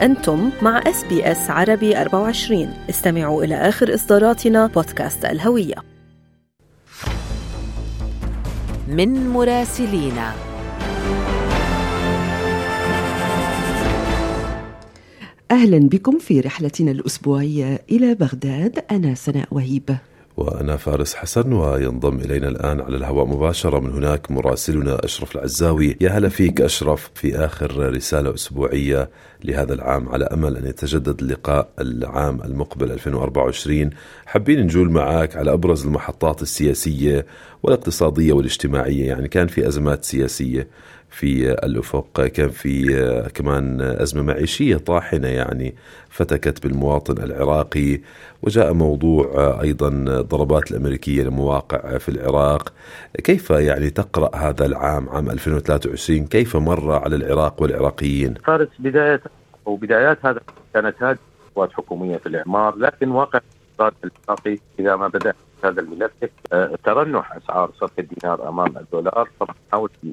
أنتم مع SBS عربي 24 استمعوا إلى آخر إصداراتنا بودكاست الهوية. من مراسلينا. أهلا بكم في رحلتنا الأسبوعية إلى بغداد. أنا سناء وهيبة وأنا فارس حسن وينضم إلينا الآن على الهواء مباشرة. من هناك مراسلنا أشرف العزاوي. يا هلا فيك أشرف في آخر رسالة أسبوعية لهذا العام. على أمل أن يتجدد اللقاء العام المقبل 2024 حابين نجول معك على أبرز المحطات السياسية والاقتصادية والاجتماعية. يعني كان في أزمات سياسية. في الأفق كان في كمان أزمة معيشية طاحنة يعني فتكت بالمواطن العراقي. وجاء موضوع أيضا الضربات الأمريكية لمواقع في العراق. كيف يعني تقرأ هذا العام عام 2023 كيف مر على العراق والعراقيين؟ فارس بدايه وبدايات هذا كانت هذه قوات حكوميه في الإعمار لكن واقع الإقتصاد العراقي إذا ما بدأ هذا الملف آه، ترنح أسعار صرف الدينار أمام الدولار.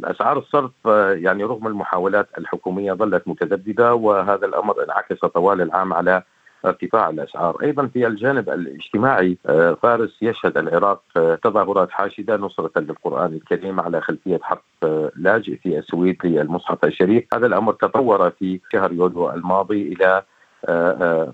أسعار الصرف آه، يعني رغم المحاولات الحكومية ظلت متذبذبه وهذا الأمر انعكس طوال العام على ارتفاع الأسعار، أيضا في الجانب الاجتماعي آه، فارس يشهد العراق تظاهرات حاشدة نصرة للقرآن الكريم على خلفية حرب لاجئ في السويد للمصحف الشريف، هذا الأمر تطور في شهر يوليو الماضي إلى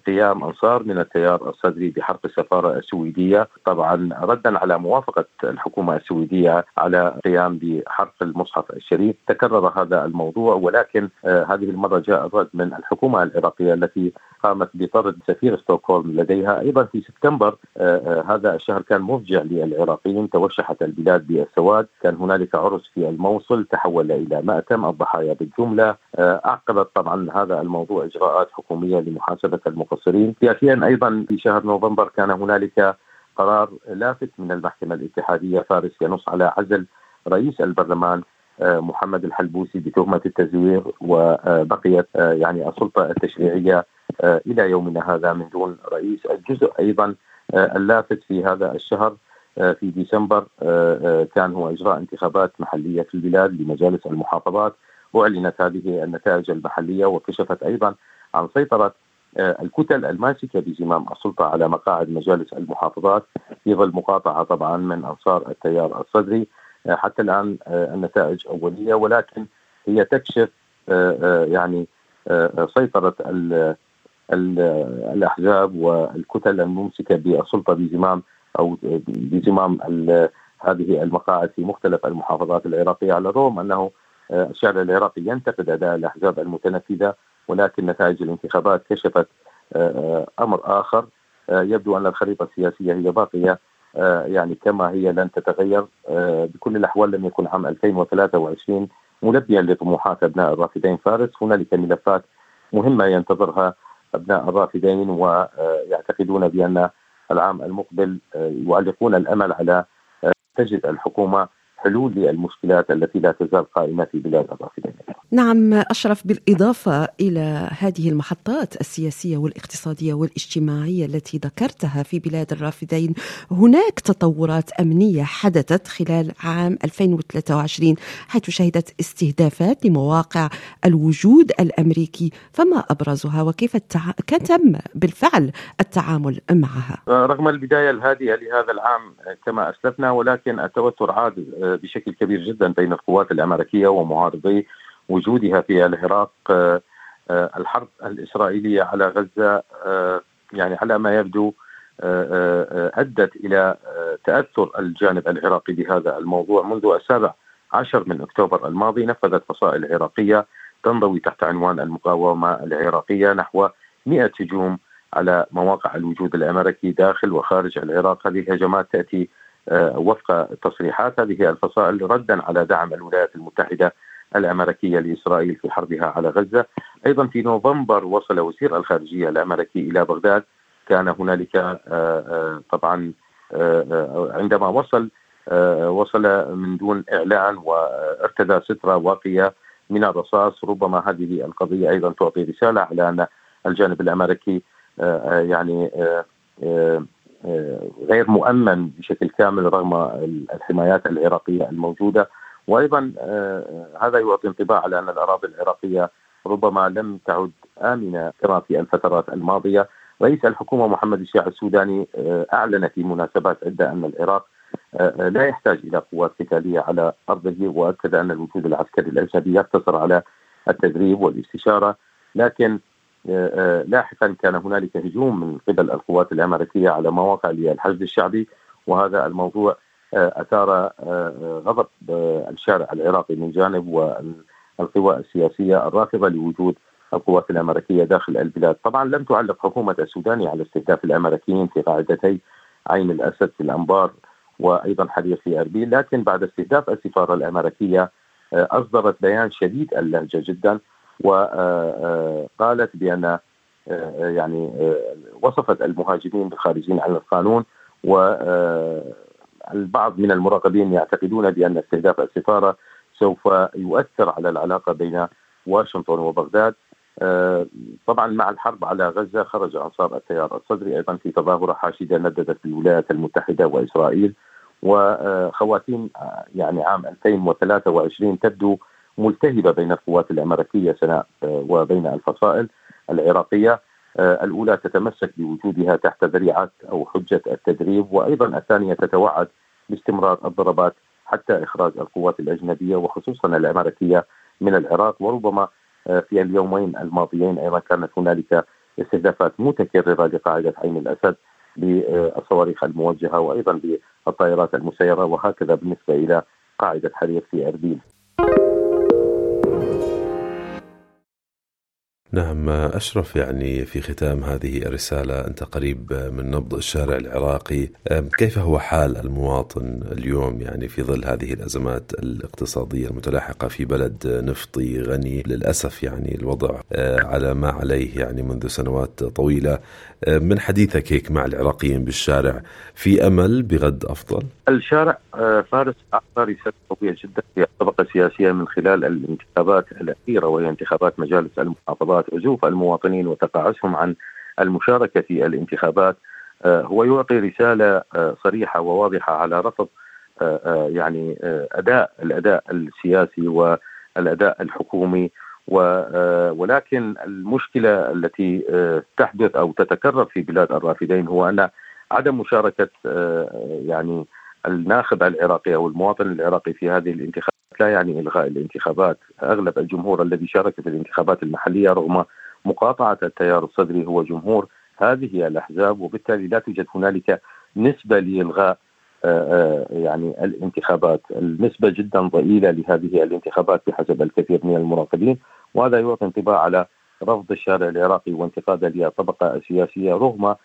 قيام أنصار من التيار الصدري بحرق السفارة السويدية. طبعا ردا على موافقة الحكومة السويدية على القيام بحرق المصحف الشريف. تكرر هذا الموضوع ولكن آه، هذه المرة جاء الرد من الحكومة العراقية التي قامت بطرد سفير ستوكهولم لديها. أيضا في سبتمبر آه، آه، هذا الشهر كان مفجع للعراقيين. توشحت البلاد بالسواد. كان هنالك عرس في الموصل تحول إلى مأتم. الضحايا بالجملة أعقبت طبعا هذا الموضوع إجراءات حكومية لمحاسبه المقصرين. سياسيا أيضا في شهر نوفمبر كان هنالك قرار لافت من المحكمة الاتحادية فارس ينص على عزل رئيس البرلمان آه، محمد الحلبوسي بتهمة التزوير وبقيت آه، يعني السلطة التشريعية آه، إلى يومنا هذا من دون رئيس. الجزء أيضا اللافت في هذا الشهر في ديسمبر كان هو إجراء انتخابات محلية في البلاد لمجالس المحافظات واعلنت هذه النتائج المحلية وكشفت أيضا عن سيطرة الكتل الماسكة بزمام السلطة على مقاعد مجالس المحافظات في ظل مقاطعة طبعا من أنصار التيار الصدري. آه، حتى الآن آه، النتائج أولية ولكن هي تكشف يعني سيطرة الأحزاب والكتل الممسكة بالسلطة بزمام أو بزمام هذه المقاعد في مختلف المحافظات العراقية. على الرغم أنه الشارع العراقي ينتقد أداء الأحزاب المتنفذة ولكن نتائج الانتخابات كشفت آه، آه، أمر آخر. آه، يبدو أن الخريطة السياسية هي باقية يعني كما هي لن تتغير. بكل الأحوال لم يكن عام 2023 ملبيا لطموحات أبناء الرافدين فارس. هنالك ملفات مهمة ينتظرها أبناء الرافدين ويعتقدون بأن العام المقبل يعلقون الأمل على تجد الحكومة حلول للمشكلات التي لا تزال قائمة في بلاد الرافدين. نعم أشرف بالإضافة إلى هذه المحطات السياسية والاقتصادية والاجتماعية التي ذكرتها في بلاد الرافدين، هناك تطورات أمنية حدثت خلال عام 2023 حيث شهدت استهدافات لمواقع الوجود الأمريكي، فما أبرزها وكيف التع... تم بالفعل التعامل معها؟ رغم البداية الهادئة لهذا العام كما أسلفنا ولكن التوتر عاد بشكل كبير جدا بين القوات الأمريكية ومعارضي وجودها في العراق آه، آه، الحرب الإسرائيلية على غزة آه، يعني على ما يبدو أدت إلى تأثر الجانب العراقي بهذا الموضوع. منذ السابع عشر من أكتوبر الماضي نفذت فصائل عراقية تنضوي تحت عنوان المقاومة العراقية نحو 100 هجوم على مواقع الوجود الأمريكي داخل وخارج العراق، هذه الهجمات تأتي آه، وفق تصريحات. هذه الفصائل ردا على دعم الولايات المتحدة الأمريكية لإسرائيل في حربها على غزة. أيضا في نوفمبر وصل وزير الخارجية الأمريكي إلى بغداد. كان هنالك آه، آه، طبعا عندما وصل وصل من دون إعلان وارتدى سترة واقية من الرصاص. ربما هذه القضية أيضا تعطي رسالة على أن الجانب الأمريكي يعني غير مؤمن بشكل كامل رغم الحمايات العراقية الموجودة. وأيضا آه، هذا يعطي انطباع على أن الأراضي العراقية ربما لم تعد آمنة كما في الفترات الماضية. رئيس الحكومة محمد الشيع السوداني أعلن في مناسبات عدة أن العراق لا يحتاج إلى قوات قتالية على أرضه وأكد أن الوجود العسكري الاجنبي يقتصر على التدريب والاستشارة. لكن لاحقا كان هنالك هجوم من قبل القوات الأمريكية على مواقع للحشد الشعبي وهذا الموضوع أثار غضب الشارع العراقي من جانب والقوى السياسية الرافضه لوجود القوات الأمريكية داخل البلاد، طبعا لم تعلق حكومة السودان على استهداف الأمريكيين في قاعدتي عين الأسد في الأنبار وأيضا حرير في أربيل، لكن بعد استهداف السفارة الأمريكية أصدرت بيان شديد اللهجة جدا وقالت بأن يعني وصفت المهاجمين بالخارجين عن القانون والبعض من المراقبين يعتقدون بأن استهداف السفارة سوف يؤثر على العلاقة بين واشنطن وبغداد. طبعا مع الحرب على غزة خرج أنصار التيار الصدري أيضا في تظاهرة حاشدة نددت بالولايات المتحدة وإسرائيل وخواتيم يعني عام 2023 تبدو ملتهبة بين القوات الأمريكية سناء وبين الفصائل العراقية. الأولى تتمسك بوجودها تحت ذريعه أو حجة التدريب وأيضا الثانية تتوعد باستمرار الضربات حتى إخراج القوات الأجنبية وخصوصا الأمريكية من العراق وربما في اليومين الماضيين أيضا كانت هنالك استهدافات متكررة لقاعدة عين الأسد بالصواريخ الموجهة وأيضا بالطائرات المسيرة وهكذا بالنسبة إلى قاعدة حرير في اربيل. نعم أشرف يعني في ختام هذه الرسالة. أنت قريب من نبض الشارع العراقي. كيف هو حال المواطن اليوم يعني في ظل هذه الأزمات الاقتصادية المتلاحقة في بلد نفطي غني؟ للأسف يعني الوضع على ما عليه يعني منذ سنوات طويلة. من حديثك هيك مع العراقيين بالشارع في أمل بغد أفضل؟ الشارع فارس أعطى رسالة قوية جدا في الطبقة السياسية من خلال الانتخابات الأخيرة وهي انتخابات مجالس المحافظات. عزوف المواطنين وتقاعسهم عن المشاركة في الانتخابات. هو يعطي رسالة صريحة وواضحة على رفض يعني أداء الأداء السياسي والأداء الحكومي. ولكن المشكلة التي تحدث أو تتكرر في بلاد الرافدين هو أن عدم مشاركة يعني الناخب العراقي أو المواطن العراقي في هذه الانتخابات لا يعني إلغاء الانتخابات، أغلب الجمهور الذي شارك في الانتخابات المحلية رغم مقاطعة التيار الصدري هو جمهور هذه الأحزاب وبالتالي لا توجد هنالك نسبة لإلغاء يعني الانتخابات. النسبة جدا ضئيلة لهذه الانتخابات بحسب الكثير من المراقبين وهذا يعطي انطباع على رفض الشارع العراقي وانتقاده للطبقة السياسية رغم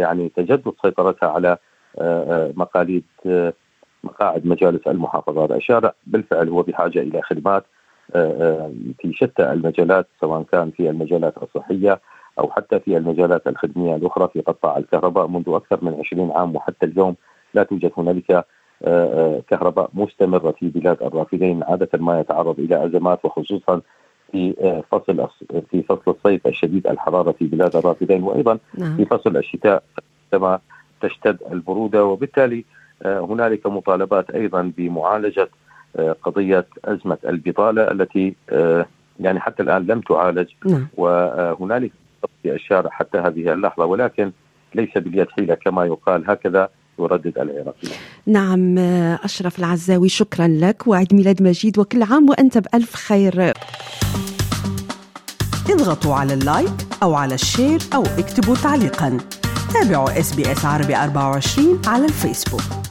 يعني تجدد سيطرتها على مقاليد مقاعد مجالس المحافظات. الشارع بالفعل هو بحاجة إلى خدمات في شتى المجالات سواء كان في المجالات الصحية أو حتى في المجالات الخدمية الأخرى في قطاع الكهرباء. منذ أكثر من 20 عام وحتى اليوم لا توجد هنالك كهرباء مستمرة في بلاد الرافدين عادة ما يتعرض إلى أزمات وخصوصا في فصل في فصل الصيف الشديد الحرارة في بلاد الرافدين. وأيضا نعم. في فصل الشتاء عندما تشتد البرودة وبالتالي هنالك مطالبات أيضا بمعالجة قضية أزمة البطالة التي يعني حتى الآن لم تعالج. نعم. وهنالك في الشارع حتى هذه اللحظة ولكن ليس باليد حيلة كما يقال هكذا يردد العراقيين نعم أشرف العزاوي شكرا لك. وعيد ميلاد مجيد وكل عام وأنت بألف خير. اضغطوا على ال like أو على ال share أو اكتبوا تعليقا. تابعوا SBS عربي 24 على الفيسبوك.